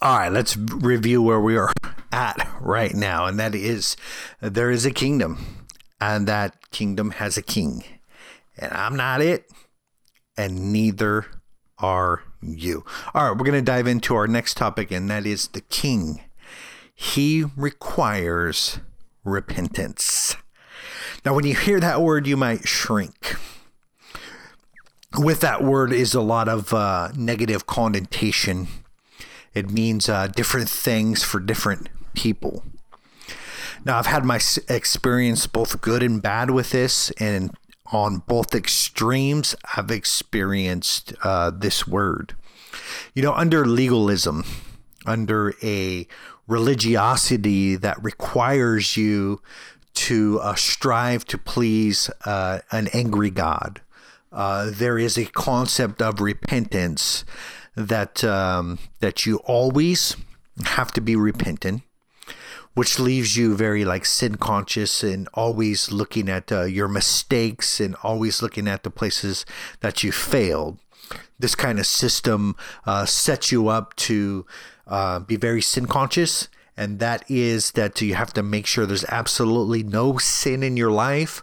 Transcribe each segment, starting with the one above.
All right, let's review where we are at right now, and that is there is a kingdom, and that kingdom has a king, and I'm not it, and neither are you. All right, we're going to dive into our next topic, and that is the king. He requires repentance. Now, when you hear that word, you might shrink. With that word is a lot of uh, negative connotation. It means uh, different things for different people. Now, I've had my experience both good and bad with this, and on both extremes, I've experienced uh, this word. You know, under legalism, under a religiosity that requires you to uh, strive to please uh, an angry God, uh, there is a concept of repentance that um, that you always have to be repentant which leaves you very like sin conscious and always looking at uh, your mistakes and always looking at the places that you failed. This kind of system uh, sets you up to uh, be very sin conscious, and that is that you have to make sure there's absolutely no sin in your life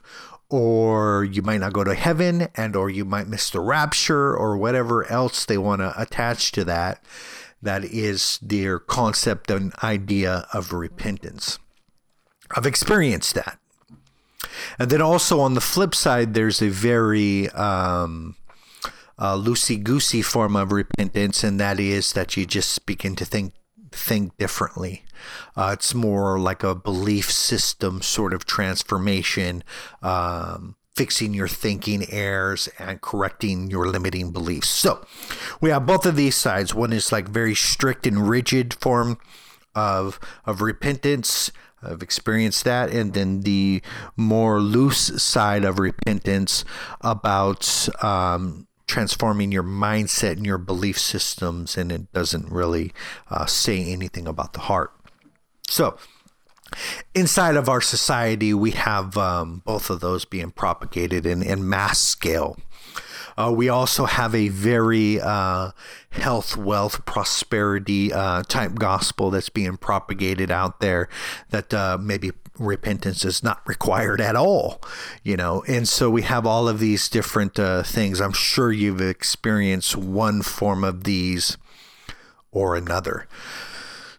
or you might not go to heaven and or you might miss the rapture or whatever else they want to attach to that that is their concept and idea of repentance. I've experienced that. And then also on the flip side, there's a very um, uh, loosey goosey form of repentance, and that is that you just begin to think think differently. Uh, it's more like a belief system sort of transformation. Um, fixing your thinking errors and correcting your limiting beliefs. So we have both of these sides. One is like very strict and rigid form of of repentance. I've experienced that, and then the more loose side of repentance about um, transforming your mindset and your belief systems, and it doesn't really uh, say anything about the heart. So inside of our society, we have um, both of those being propagated in, in mass scale. Uh, we also have a very uh, health, wealth, prosperity uh, type gospel that's being propagated out there that uh, maybe repentance is not required at all, you know. And so we have all of these different uh, things. I'm sure you've experienced one form of these or another.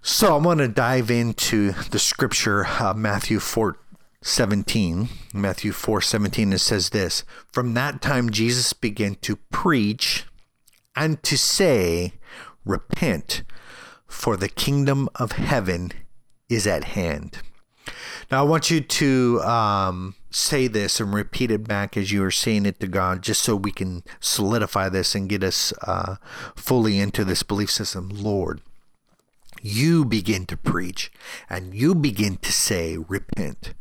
So I'm going to dive into the scripture, uh, Matthew 4 17. Matthew 4 17, it says this From that time, Jesus began to preach and to say, Repent, for the kingdom of heaven is at hand. Now, I want you to um, say this and repeat it back as you are saying it to God, just so we can solidify this and get us uh, fully into this belief system. Lord, you begin to preach and you begin to say, Repent,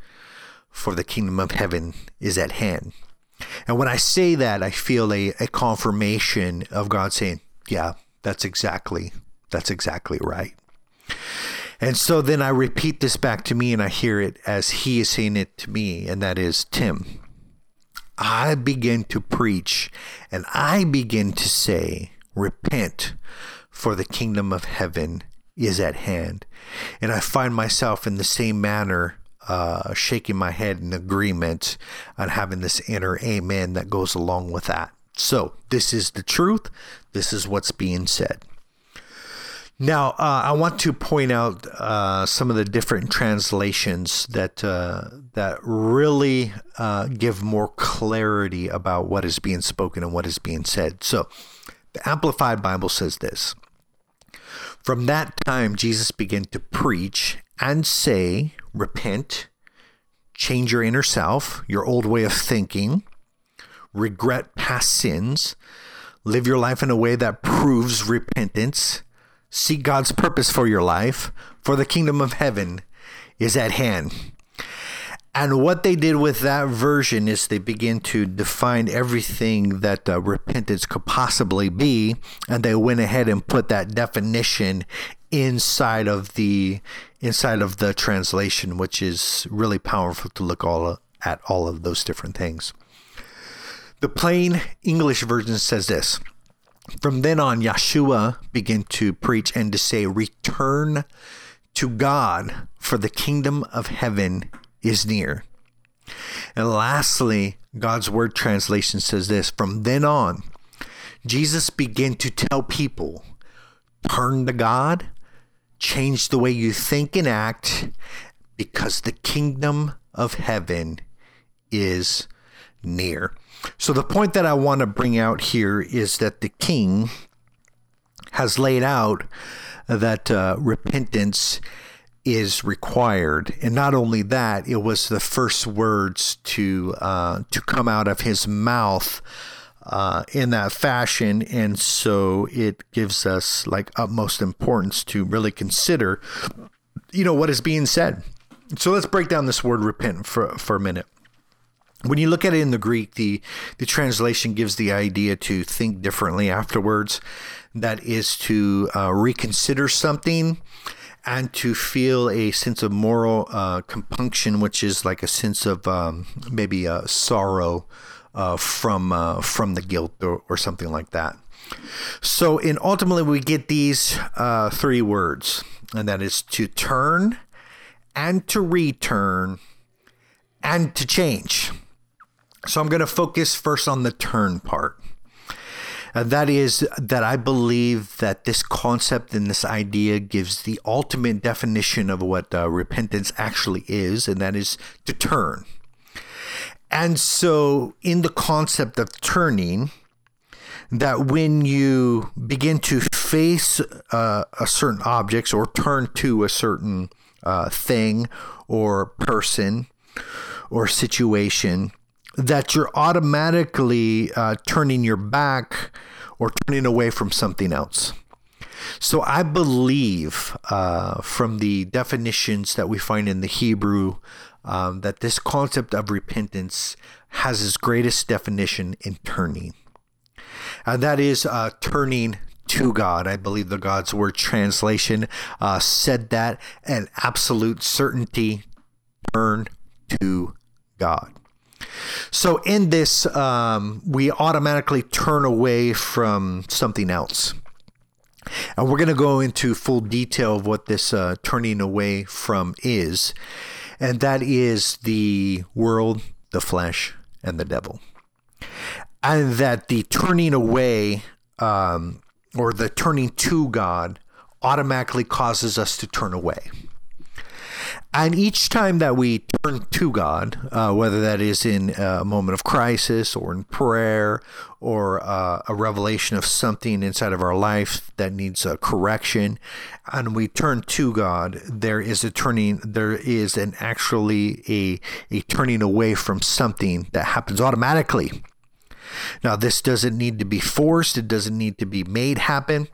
for the kingdom of heaven is at hand. And when I say that, I feel a, a confirmation of God saying, Yeah, that's exactly, that's exactly right. And so then I repeat this back to me and I hear it as he is saying it to me, and that is Tim. I begin to preach and I begin to say, Repent, for the kingdom of heaven is at hand. And I find myself in the same manner, uh, shaking my head in agreement on having this inner amen that goes along with that. So, this is the truth. This is what's being said. Now, uh, I want to point out uh, some of the different translations that uh, that really uh, give more clarity about what is being spoken and what is being said. So, the Amplified Bible says this from that time, Jesus began to preach and say, Repent, change your inner self, your old way of thinking, regret past sins, live your life in a way that proves repentance, seek God's purpose for your life, for the kingdom of heaven is at hand. And what they did with that version is they begin to define everything that uh, repentance could possibly be, and they went ahead and put that definition inside of the inside of the translation, which is really powerful to look all at all of those different things. The plain English version says this: From then on, Yeshua began to preach and to say, Return to God, for the kingdom of heaven is near. And lastly, God's word translation says this From then on, Jesus began to tell people, Turn to God, change the way you think and act, because the kingdom of heaven is near. So, the point that I want to bring out here is that the king has laid out that uh, repentance is required, and not only that, it was the first words to uh, to come out of his mouth uh, in that fashion, and so it gives us like utmost importance to really consider, you know, what is being said. So let's break down this word repent for for a minute when you look at it in the Greek, the, the translation gives the idea to think differently afterwards. That is to uh, reconsider something and to feel a sense of moral uh, compunction, which is like a sense of um, maybe a sorrow uh, from uh, from the guilt or, or, something like that. So, in ultimately, we get these uh, three words, and that is to turn, and to return, and to change. So I'm going to focus first on the turn part. And that is that I believe that this concept and this idea gives the ultimate definition of what uh, repentance actually is, and that is to turn. And so, in the concept of turning, that when you begin to face uh, a certain objects or turn to a certain uh, thing or person or situation, that you're automatically uh, turning your back or turning away from something else. So I believe uh, from the definitions that we find in the Hebrew um, that this concept of repentance has its greatest definition in turning. And that is uh, turning to God. I believe the God's Word translation uh, said that, an absolute certainty turn to God. So in this, um, we automatically turn away from something else. And we're going to go into full detail of what this uh, turning away from is. And that is the world, the flesh, and the devil. And that the turning away um, or the turning to God automatically causes us to turn away. And each time that we turn to God, uh, whether that is in a moment of crisis or in prayer or uh, a revelation of something inside of our life that needs a correction, and we turn to God, there is a turning, there is an actually a, a turning away from something that happens automatically. Now, this doesn't need to be forced, it doesn't need to be made happen.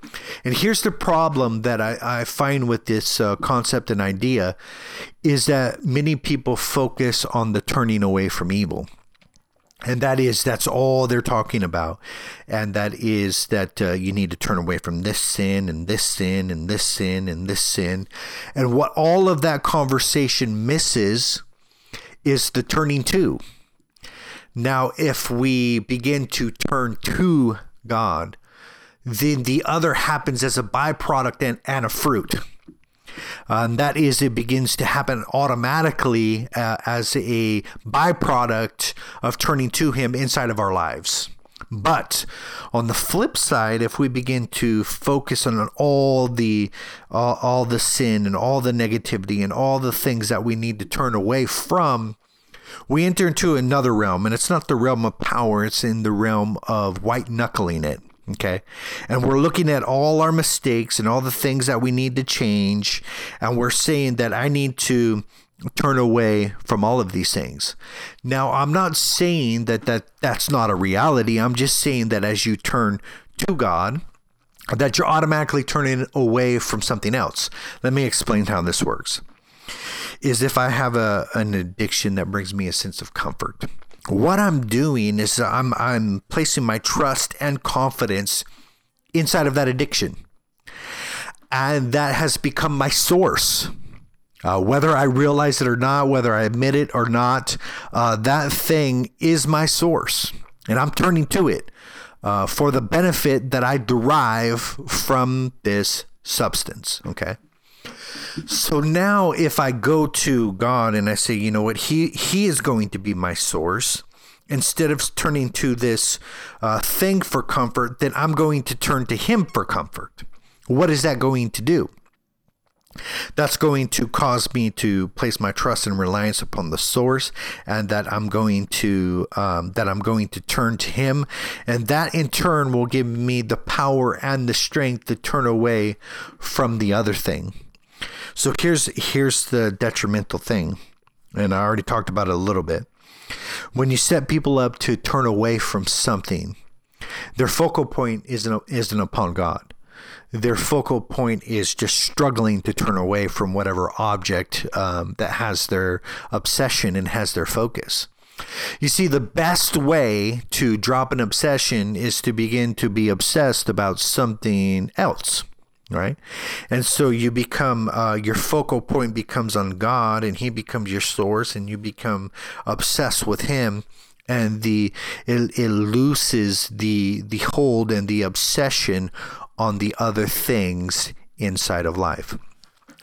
And here's the problem that I, I find with this uh, concept and idea is that many people focus on the turning away from evil. And that is that's all they're talking about. And that is that uh, you need to turn away from this sin and this sin and this sin and this sin. And what all of that conversation misses is the turning to now, if we begin to turn to God, then the other happens as a byproduct and, and a fruit. and that is, it begins to happen automatically uh, as a byproduct of turning to Him inside of our lives. But on the flip side, if we begin to focus on all the all the sin and all the negativity and all the things that we need to turn away from, we enter into another realm, and it's not the realm of power, it's in the realm of white knuckling it. Okay. And we're looking at all our mistakes and all the things that we need to change. And we're saying that I need to turn away from all of these things. Now, I'm not saying that, that that's not a reality. I'm just saying that as you turn to God, that you're automatically turning away from something else. Let me explain how this works is if I have a, an addiction that brings me a sense of comfort. What I'm doing is I'm, I'm placing my trust and confidence inside of that addiction. And that has become my source. Uh, whether I realize it or not, whether I admit it or not, uh, that thing is my source. And I'm turning to it. uh, for the benefit that I derive from this substance. Okay. So now if I go to God and I say, you know what, he he is going to be my source instead of turning to this uh, thing for comfort, then I'm going to turn to him for comfort. What is that going to do? That's going to cause me to place my trust and reliance upon the source, and that I'm going to um, that I'm going to turn to Him, and that in turn will give me the power and the strength to turn away from the other thing. So here's here's the detrimental thing, and I already talked about it a little bit. When you set people up to turn away from something, their focal point isn't isn't upon God their focal point is just struggling to turn away from whatever object um, that has their obsession and has their focus. You see, the best way to drop an obsession is to begin to be obsessed about something else right and so you become uh, your focal point becomes on god and he becomes your source and you become obsessed with him and the it, it loses the the hold and the obsession on the other things inside of life.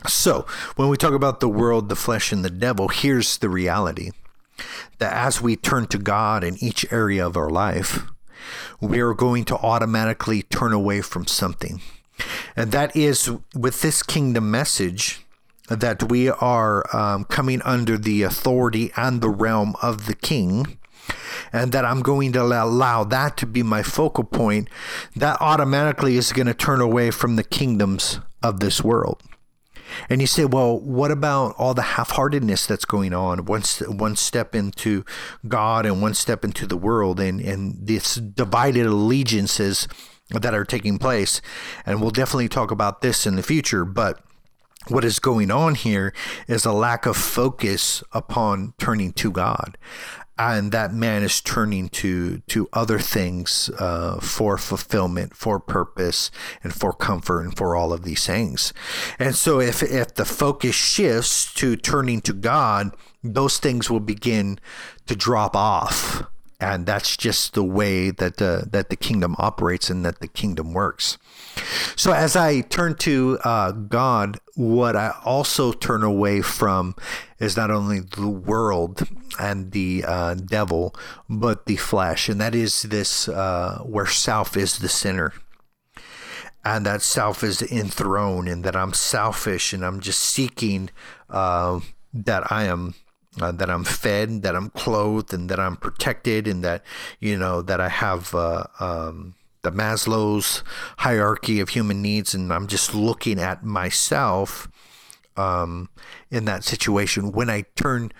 So, when we talk about the world, the flesh, and the devil, here's the reality that as we turn to God in each area of our life, we are going to automatically turn away from something. And that is with this kingdom message that we are um, coming under the authority and the realm of the king and that I'm going to allow that to be my focal point, that automatically is going to turn away from the kingdoms of this world. And you say, well, what about all the half-heartedness that's going on? One, one step into God and one step into the world, and and this divided allegiances that are taking place. And we'll definitely talk about this in the future, but what is going on here is a lack of focus upon turning to God and that man is turning to to other things uh, for fulfillment, for purpose, and for comfort, and for all of these things. And so, if if the focus shifts to turning to God, those things will begin to drop off, and that's just the way that the that the kingdom operates and that the kingdom works. So, as I turn to uh, God, what I also turn away from is not only the world and the uh, devil, but the flesh. And that is this uh, where self is the sinner. And that self is enthroned, and that I'm selfish and I'm just seeking uh, that I am uh, that I'm fed, that I'm clothed, and that I'm protected, and that you know that I have uh, um, the Maslow's hierarchy of human needs, and I'm just looking at myself um, in that situation. When I turn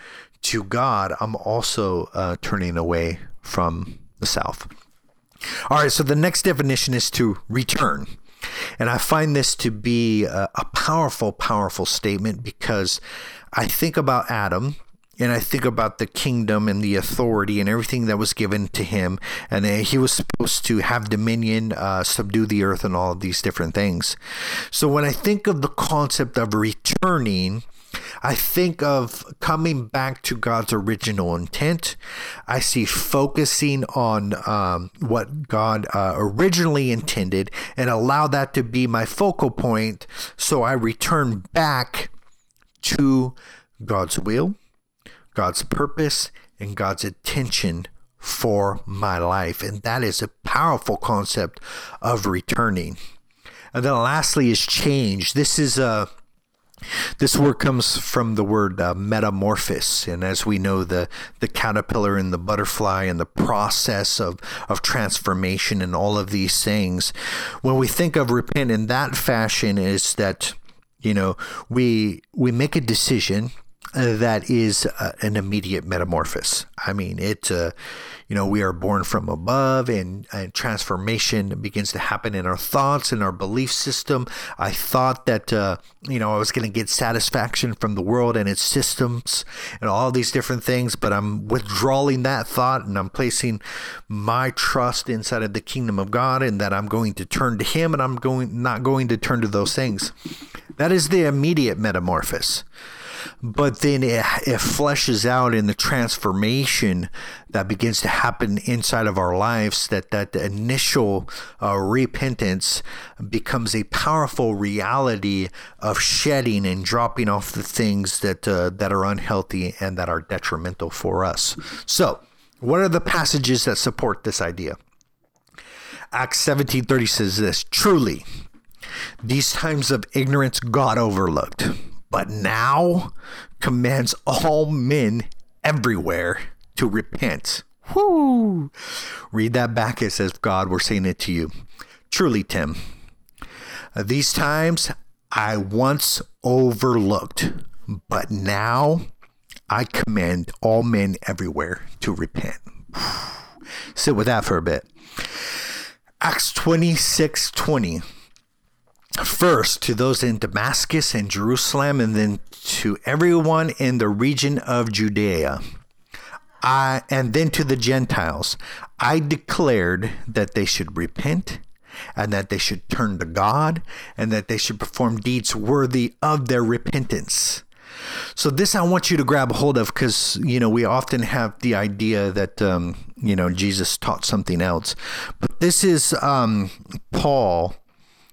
to God, I'm also uh, turning away from the South. All right, so the next definition is to return. And I find this to be a, a powerful, powerful statement because I think about Adam and I think about the kingdom and the authority and everything that was given to him, and uh, he was supposed to have dominion, uh, subdue the earth, and all of these different things. So when I think of the concept of returning, I think of coming back to God's original intent. I see focusing on um, what God uh, originally intended and allow that to be my focal point so I return back to God's will God's purpose and God's attention for my life. And that is a powerful concept of returning. And then lastly is change. This is a this word comes from the word uh, metamorphosis, and as we know, the the caterpillar and the butterfly and the process of of transformation and all of these things. When we think of repent in that fashion, is that you know we we make a decision that is uh, an immediate metamorphosis. I mean, it, uh, you know, we are born from above and, and, transformation begins to happen in our thoughts and our belief system. I thought that, uh, you know, I was going to get satisfaction from the world and its systems and all these different things, but I'm withdrawing that thought and I'm placing my trust inside of the kingdom of God and that I'm going to turn to Him and I'm going not going to turn to those things. That is the immediate metamorphosis. But then it, it fleshes out in the transformation that begins to happen inside of our lives that that initial uh, repentance becomes a powerful reality of shedding and dropping off the things that uh, that are unhealthy and that are detrimental for us. So what are the passages that support this idea? Acts 17:30 says this truly these times of ignorance God overlooked but now commands all men everywhere to repent. Whoo! Read that back. It says, God, we're saying it to you. Truly, Tim, these times I once overlooked, but now I command all men everywhere to repent. Sit with that for a bit. Acts 26 20 first to those in Damascus and Jerusalem, and then to everyone in the region of Judea. I, and then to the Gentiles, I declared that they should repent and that they should turn to God and that they should perform deeds worthy of their repentance. So this I want you to grab hold of because you know we often have the idea that um, you know Jesus taught something else, but this is um, Paul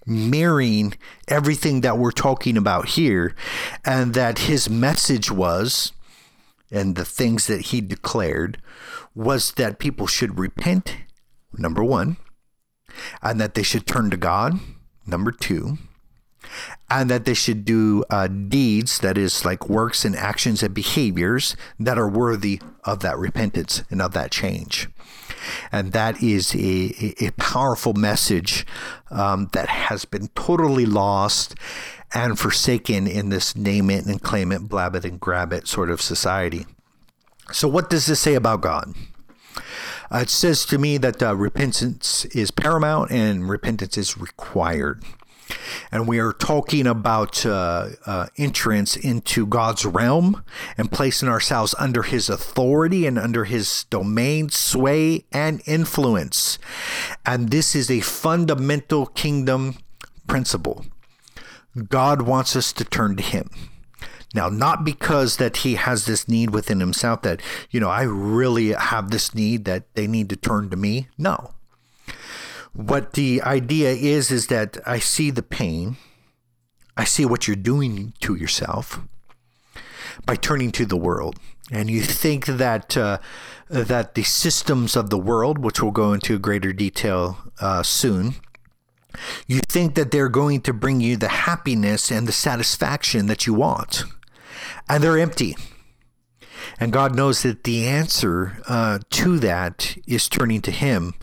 mirroring everything that we're talking about here, and that his message was, and the things that he declared, was that people should repent, number one, and that they should turn to God, number two, and that they should do uh, deeds, that is, like works and actions and behaviors that are worthy of that repentance and of that change. And that is a, a powerful message um, that has been totally lost and forsaken in this name it and claim it, blab it and grab it sort of society. So, what does this say about God? Uh, it says to me that uh, repentance is paramount and repentance is required and we are talking about uh, uh, entrance into God's realm and placing ourselves under His authority and under His domain, sway, and influence. And this is a fundamental kingdom principle. God wants us to turn to Him. Now, not because that he has this need within himself that, you know, I really have this need that they need to turn to me. No what the idea is is that I see the pain, I see what you're doing to yourself by turning to the world, and you think that uh, that the systems of the world, which we'll go into greater detail uh, soon, you think that they're going to bring you the happiness and the satisfaction that you want, and they're empty. And God knows that the answer uh, to that is turning to Him.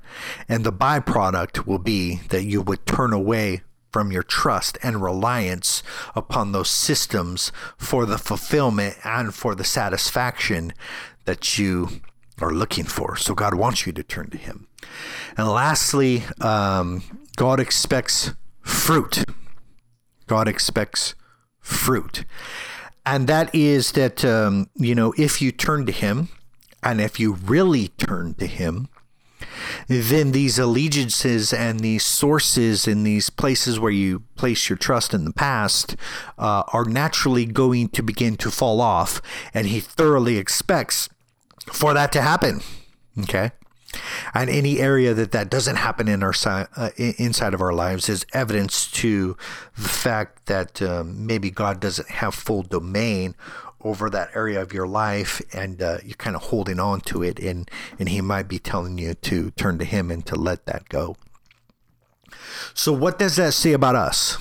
And the byproduct will be that you would turn away from your trust and reliance upon those systems for the fulfillment and for the satisfaction that you are looking for. So God wants you to turn to Him. And lastly, um, God expects fruit. God expects fruit and that is that um, you know if you turn to him and if you really turn to him then these allegiances and these sources and these places where you place your trust in the past uh, are naturally going to begin to fall off. And he thoroughly expects for that to happen. Okay and any area that that doesn't happen in our uh, inside of our lives is evidence to the fact that um, maybe God doesn't have full domain over that area of your life and uh, you're kind of holding on to it and and he might be telling you to turn to him and to let that go. So what does that say about us?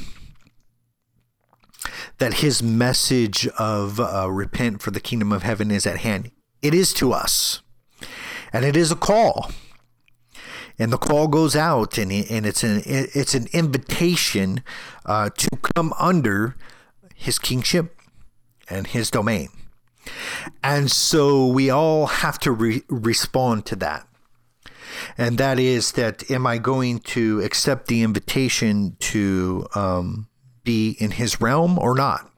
That his message of uh, repent for the kingdom of heaven is at hand. It is to us and it is a call. And the call goes out, and, and it's an it's an invitation uh, to come under His kingship and His domain. And so we all have to re- respond to that. And that is that am I going to accept the invitation to um, be in his realm or not?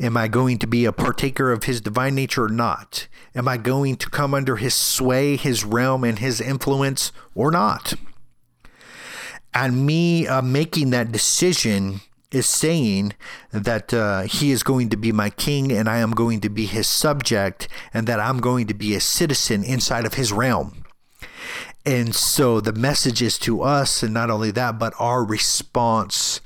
Am I going to be a partaker of his divine nature or not? Am I going to come under his sway, his realm, and his influence or not? And me uh, making that decision is saying that uh, he is going to be my king and I am going to be his subject and that I'm going to be a citizen inside of his realm. And so the message is to us, and not only that, but our response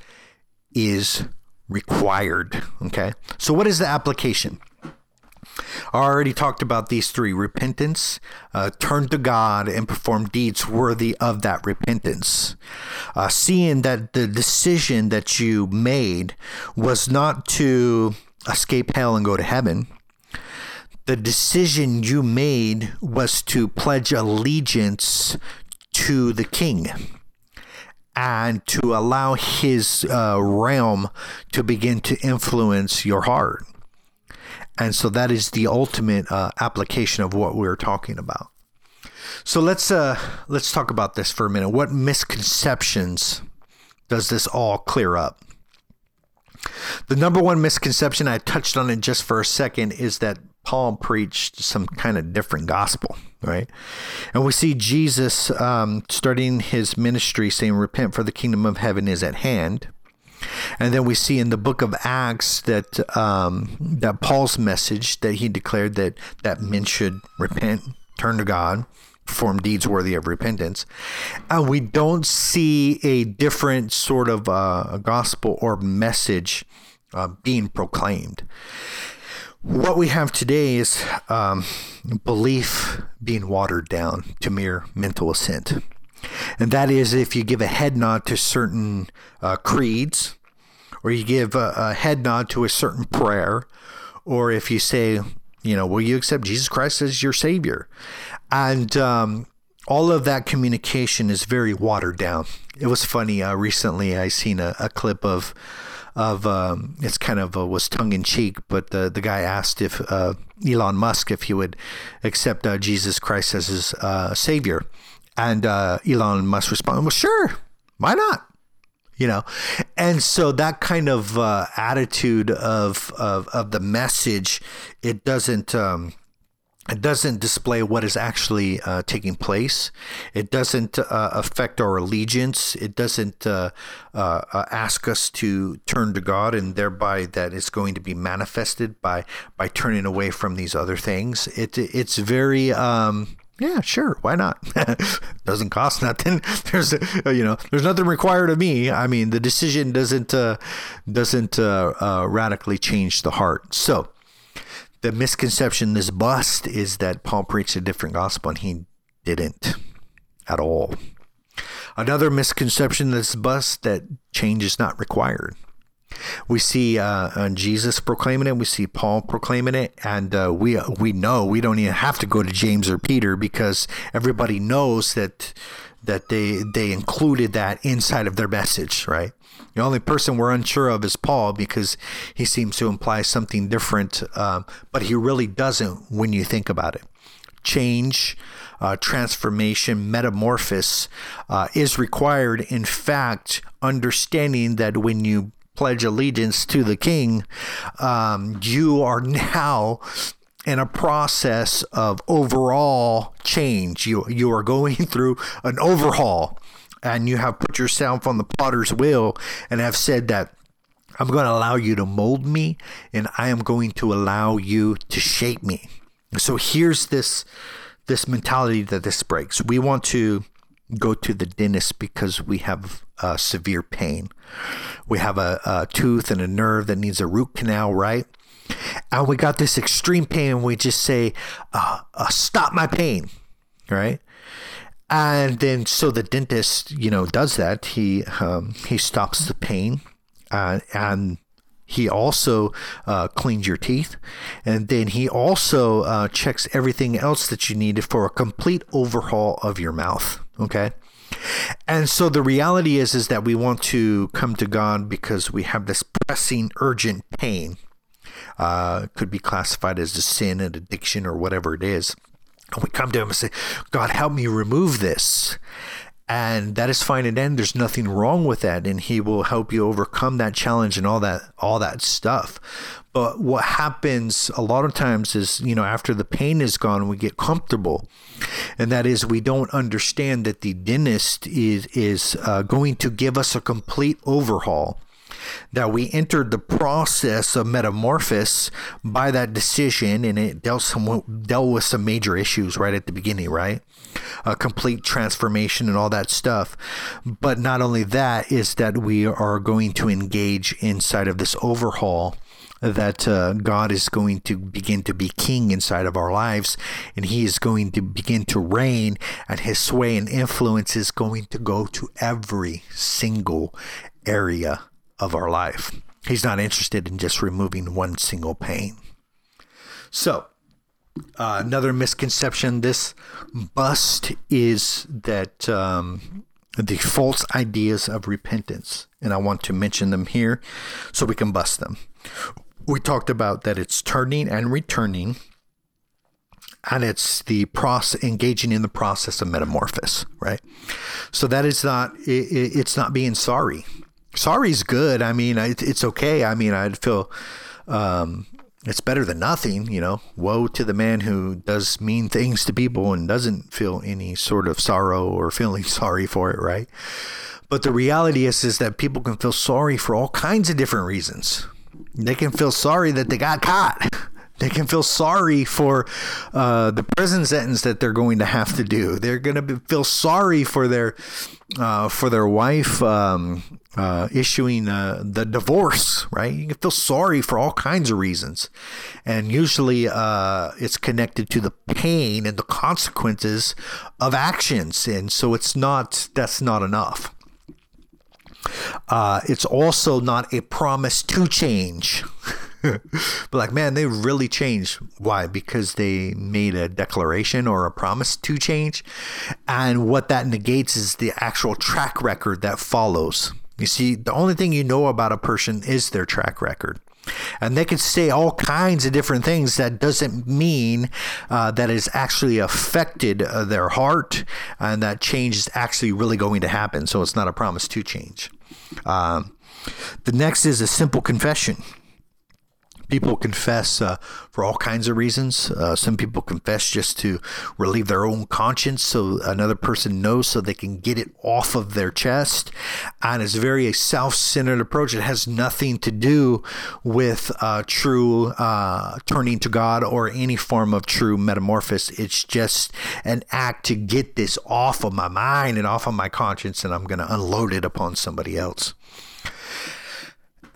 is required. Okay. So, what is the application? I already talked about these three repentance, uh, turn to God, and perform deeds worthy of that repentance. Uh, seeing that the decision that you made was not to escape hell and go to heaven, the decision you made was to pledge allegiance to the king and to allow his uh, realm to begin to influence your heart. And so that is the ultimate uh, application of what we're talking about. So let's uh, let's talk about this for a minute. What misconceptions does this all clear up? The number one misconception I touched on it just for a second is that Paul preached some kind of different gospel, right? And we see Jesus um, starting his ministry saying, Repent, for the kingdom of heaven is at hand. And then we see in the book of Acts that um, that Paul's message that he declared that that men should repent, turn to God, perform deeds worthy of repentance. And we don't see a different sort of uh, gospel or message uh, being proclaimed what we have today is um, belief being watered down to mere mental assent. And that is if you give a head nod to certain uh, creeds, or you give a, a, head nod to a certain prayer, or if you say, you know, will you accept Jesus Christ as your Savior? And um, all of that communication is very watered down. It was funny. Uh, recently, I seen a, a clip of of um, it's kind of uh, was tongue in cheek, but the the guy asked if uh, Elon Musk if he would accept uh, Jesus Christ as his uh, savior, and uh, Elon Musk responded, "Well, sure, why not?" You know, and so that kind of uh, attitude of, of of the message, it doesn't. Um, it doesn't display what is actually uh, taking place. It doesn't uh, affect our allegiance. It doesn't uh, uh, uh, ask us to turn to God, and thereby that is going to be manifested by by turning away from these other things. It it's very. Um, yeah, sure. Why not? doesn't cost nothing. There's, you know, there's nothing required of me. I mean, the decision doesn't uh, doesn't radically change the heart. So, the misconception, this bust, is that Paul preached a different gospel, and he didn't at all. Another misconception, this bust, that change is not required. We see uh, Jesus proclaiming it. We see Paul proclaiming it, and uh, we we know we don't even have to go to James or Peter because everybody knows that that they they included that inside of their message, right? The only person we're unsure of is Paul because he seems to imply something different, um, but he really doesn't when you think about it. Change, uh, transformation, metamorphosis uh, is required. In fact, understanding that when you pledge allegiance to the king, um, you are now in a process of overall change. You you are going through an overhaul and you have put yourself on the potter's wheel and have said that I'm going to allow you to mold me and I am going to allow you to shape me. So here's this this mentality that this breaks. We want to go to the dentist because we have uh, severe pain. We have a, a tooth and a nerve that needs a root canal, right? And we got this extreme pain, and we just say, uh, uh, "Stop my pain," right? And then so the dentist you know does that. He um, he stops the pain uh, and he also uh, cleans your teeth. And then he also uh, checks everything else that you need for a complete overhaul of your mouth okay? And so the reality is is that we want to come to god because we have this pressing urgent pain. Uh, could be classified as a sin an addiction or whatever it is and we come to him and say, God, help me remove this. And that is fine and then there's nothing wrong with that. And he will help you overcome that challenge and all that all that stuff. But what happens a lot of times is, you know, after the pain is gone, we get comfortable. And that is we don't understand that the dentist is is uh, going to give us a complete overhaul that we entered the process of metamorphosis by that decision, and it dealt some dealt with some major issues right at the beginning, right? A complete transformation and all that stuff. But not only that is that we are going to engage inside of this overhaul that uh, God is going to begin to be king inside of our lives, and He is going to begin to reign, and His sway and influence is going to go to every single area of our life. He's not interested in just removing one single pain. So, uh, another misconception this bust is that um, the false ideas of repentance. And I want to mention them here so we can bust them we talked about that it's turning and returning and it's the process engaging in the process of metamorphosis right so that is not it, it's not being sorry sorry is good. I mean it's okay. I mean i'd feel um, it's better than nothing you know? Woe to the man who does mean things to people and doesn't feel any sort of sorrow or feeling sorry for it right? But the reality is is that people can feel sorry for all kinds of different reasons. They can feel sorry that they got caught. They can feel sorry for uh, the prison sentence that they're going to have to do. They're going to feel sorry for their uh, for their wife um, uh, issuing uh, the divorce. Right? You can feel sorry for all kinds of reasons, and usually uh, it's connected to the pain and the consequences of actions. And so it's not that's not enough. Uh, it's also not a promise to change. but like, man, they really changed. Why? Because they made a declaration or a promise to change. And what that negates is the actual track record that follows. You see, the only thing you know about a person is their track record. And they can say all kinds of different things. That doesn't mean uh, that it's actually affected uh, their heart and that change is actually really going to happen. So it's not a promise to change. Um, the next is a simple confession. People confess uh, for all kinds of reasons. Uh, some people confess just to relieve their own conscience so another person knows so they can get it off of their chest. And it's very a self centered approach. It has nothing to do with uh, true uh, turning to God or any form of true metamorphosis. It's just an act to get this off of my mind and off of my conscience, and I'm going to unload it upon somebody else.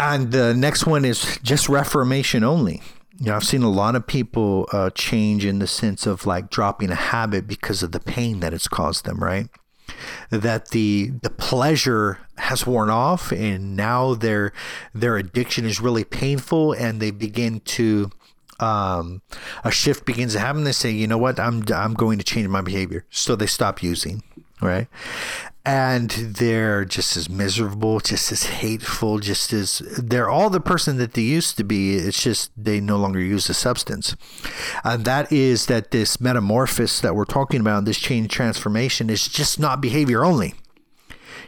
And the next one is just reformation only. You know, I've seen a lot of people uh, change in the sense of like dropping a habit because of the pain that it's caused them, right? That the the pleasure has worn off, and now their their addiction is really painful, and they begin to um, a shift begins to happen. They say, you know what, I'm I'm going to change my behavior, so they stop using, right? And they're just as miserable, just as hateful, just as they're all the person that they used to be. It's just they no longer use the substance. And that is that this metamorphosis that we're talking about, this change transformation, is just not behavior only.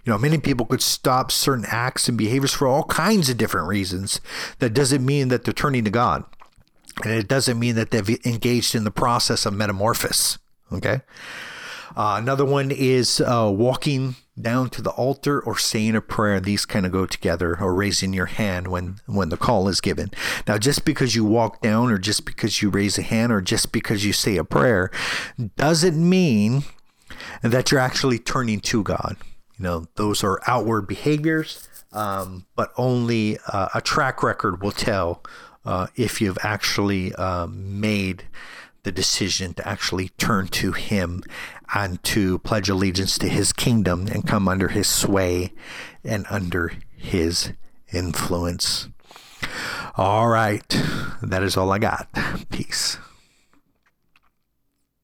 You know, many people could stop certain acts and behaviors for all kinds of different reasons. That doesn't mean that they're turning to God. And it doesn't mean that they've engaged in the process of metamorphosis. Okay. Uh, another one is uh, walking down to the altar or saying a prayer. These kind of go together, or raising your hand when when the call is given. Now, just because you walk down, or just because you raise a hand, or just because you say a prayer, doesn't mean that you're actually turning to God. You know, those are outward behaviors, um, but only uh, a track record will tell uh, if you've actually um, made the decision to actually turn to Him and to pledge allegiance to His kingdom and come under His sway and under His influence. All right, that is all I got. Peace.